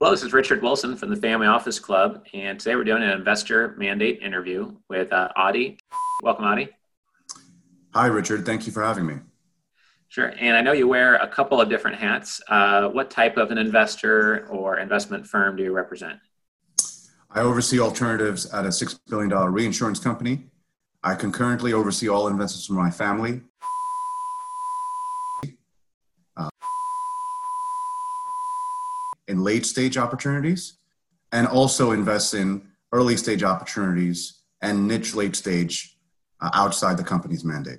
Well, this is Richard Wilson from the Family Office Club, and today we're doing an investor mandate interview with uh, Adi. Welcome, Adi. Hi, Richard. Thank you for having me. Sure. And I know you wear a couple of different hats. Uh, what type of an investor or investment firm do you represent? I oversee alternatives at a $6 billion reinsurance company. I concurrently oversee all investments from my family. In late stage opportunities and also invest in early stage opportunities and niche late stage uh, outside the company's mandate.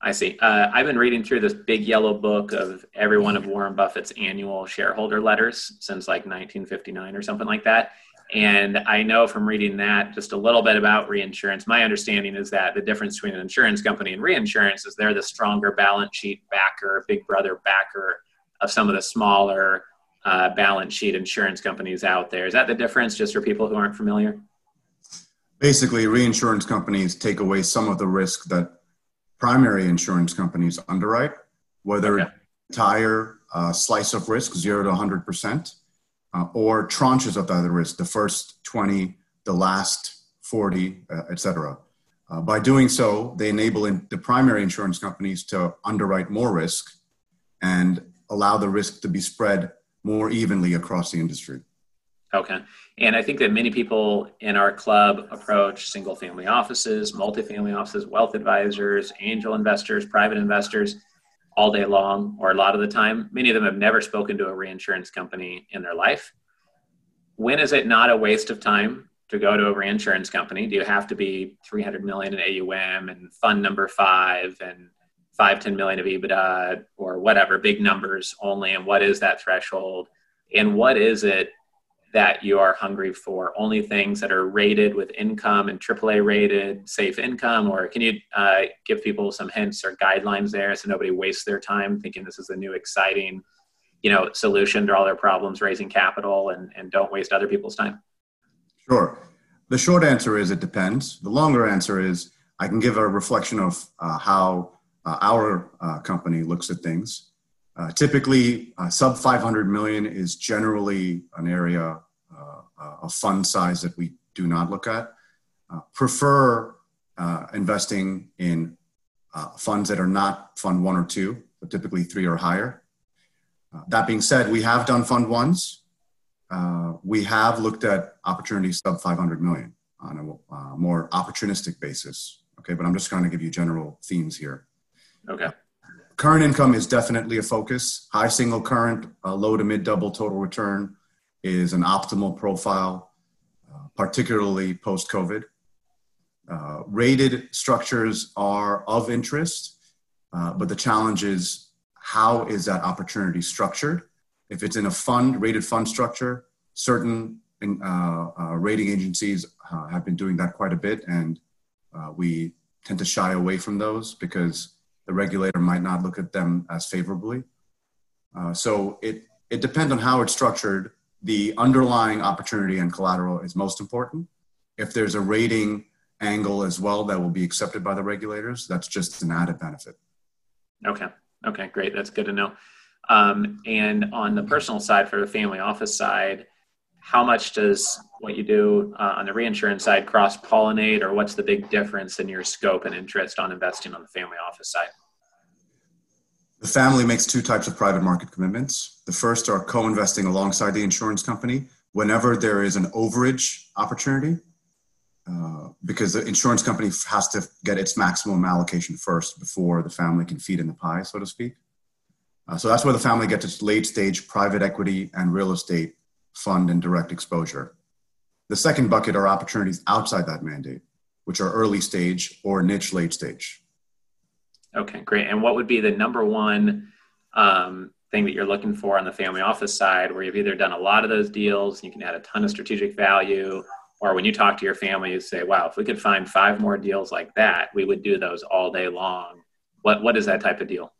I see. Uh, I've been reading through this big yellow book of every one of Warren Buffett's annual shareholder letters since like 1959 or something like that. And I know from reading that just a little bit about reinsurance. My understanding is that the difference between an insurance company and reinsurance is they're the stronger balance sheet backer, big brother backer of some of the smaller uh, balance sheet insurance companies out there. Is that the difference, just for people who aren't familiar? Basically, reinsurance companies take away some of the risk that primary insurance companies underwrite, whether okay. entire uh, slice of risk, zero to 100%, uh, or tranches of that risk, the first 20, the last 40, uh, et cetera. Uh, by doing so, they enable in the primary insurance companies to underwrite more risk and allow the risk to be spread more evenly across the industry. Okay. And I think that many people in our club approach single family offices, multifamily offices, wealth advisors, angel investors, private investors all day long or a lot of the time. Many of them have never spoken to a reinsurance company in their life. When is it not a waste of time to go to a reinsurance company? Do you have to be 300 million in AUM and fund number five and five, 10 million of EBITDA or whatever, big numbers only? And what is that threshold? And what is it that you are hungry for? Only things that are rated with income and AAA rated, safe income? Or can you uh, give people some hints or guidelines there so nobody wastes their time thinking this is a new exciting you know solution to all their problems raising capital and, and don't waste other people's time sure the short answer is it depends the longer answer is i can give a reflection of uh, how our uh, company looks at things uh, typically, uh, sub 500 million is generally an area uh, uh, of fund size that we do not look at. Uh, prefer investing in funds that are not fund one or two, but typically three or higher. that being said, we have done fund ones. we have looked at opportunities sub 500 million on a more opportunistic basis. Okay, but I'm just going to give you general themes here. Okay. Current income is definitely a focus. High single current, uh, low to mid double total return is an optimal profile, uh, particularly post COVID. Uh, rated structures are of interest, uh, but the challenge is how is that opportunity structured? If it's in a fund, rated fund structure, certain uh, uh, rating agencies have been doing that quite a bit, and we tend to shy away from those because the regulator might not look at them as favorably. Uh, so it, it depends on how it's structured. The underlying opportunity and collateral is most important. If there's a rating angle as well that will be accepted by the regulators, that's just an added benefit. Okay. Okay, great. That's good to know. Um, and on the personal side, for the family office side, how much does what you do uh, on the reinsurance side cross pollinate, or what's the big difference in your scope and interest on investing on the family office side? The family makes two types of private market commitments. The first are co investing alongside the insurance company whenever there is an overage opportunity, uh, because the insurance company has to get its maximum allocation first before the family can feed in the pie, so to speak. Uh, so that's where the family gets its late stage private equity and real estate fund and direct exposure. The second bucket are opportunities outside that mandate, which are early stage or niche late stage. Okay, great. And what would be the number one um, thing that you're looking for on the family office side where you've either done a lot of those deals and you can add a ton of strategic value, or when you talk to your family, you say, wow, if we could find five more deals like that, we would do those all day long. What, what is that type of deal?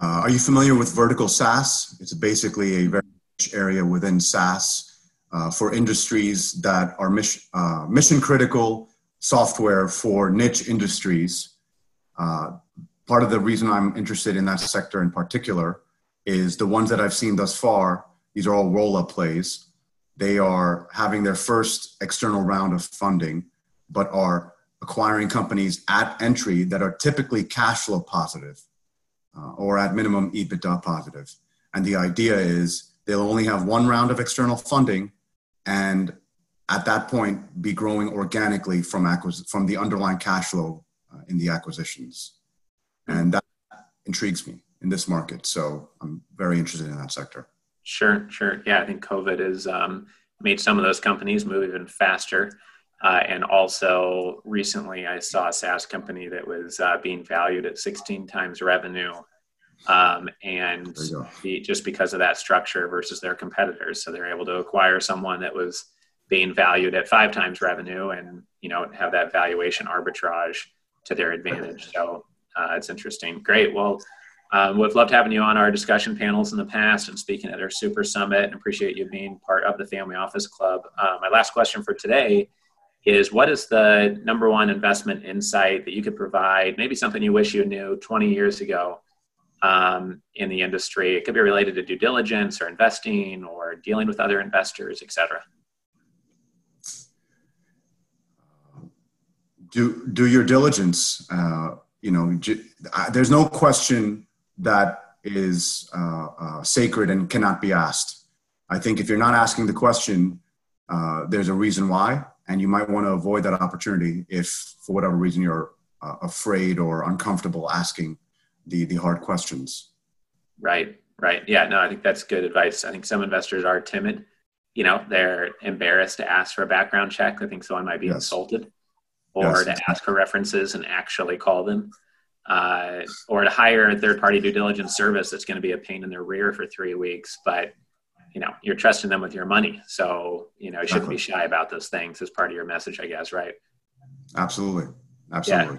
Uh, are you familiar with vertical SaaS? It's basically a very area within SaaS uh, for industries that are mission, uh, mission critical software for niche industries. Uh, part of the reason I'm interested in that sector in particular is the ones that I've seen thus far these are all roll up plays. They are having their first external round of funding, but are acquiring companies at entry that are typically cash flow positive uh, or at minimum EBITDA positive. And the idea is they'll only have one round of external funding and at that point be growing organically from, acquis- from the underlying cash flow uh, in the acquisitions. And that intrigues me in this market. So I'm very interested in that sector. Sure, sure. Yeah, I think COVID has um, made some of those companies move even faster. Uh, and also, recently I saw a SaaS company that was uh, being valued at 16 times revenue, um, and the, just because of that structure versus their competitors. So they're able to acquire someone that was being valued at five times revenue, and you know have that valuation arbitrage to their advantage. So uh, it's interesting. Great. Well. Um, we've loved having you on our discussion panels in the past and speaking at our Super Summit and appreciate you being part of the Family Office Club. Uh, my last question for today is what is the number one investment insight that you could provide, maybe something you wish you knew 20 years ago um, in the industry? It could be related to due diligence or investing or dealing with other investors, et cetera. Do, do your diligence. Uh, you know, there's no question that is uh, uh, sacred and cannot be asked. I think if you're not asking the question, uh, there's a reason why and you might want to avoid that opportunity if for whatever reason you're uh, afraid or uncomfortable asking the the hard questions. Right right. Yeah no i think that's good advice. I think some investors are timid. You know they're embarrassed to ask for a background check. I think someone might be yes. insulted or yes, to ask for references and actually call them uh, or to hire a third party due diligence service that's going to be a pain in their rear for three weeks but you know you're trusting them with your money. So you know you shouldn't be shy about those things as part of your message i guess right? Absolutely. Absolutely. yeah.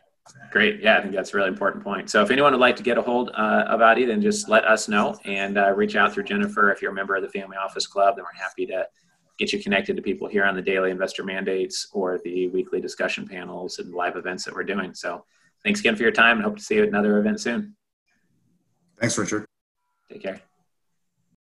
Great. Yeah i think that's a really important point. So if anyone would like to get a hold uh, of adi then just let us know and uh, reach out through jennifer. If you're a member of the family office club then we're happy to get you connected to people here on the daily investor mandates or the weekly discussion panels and live events that we're doing. So thanks again for your time and hope to see you at another event soon. Thanks richard. Take care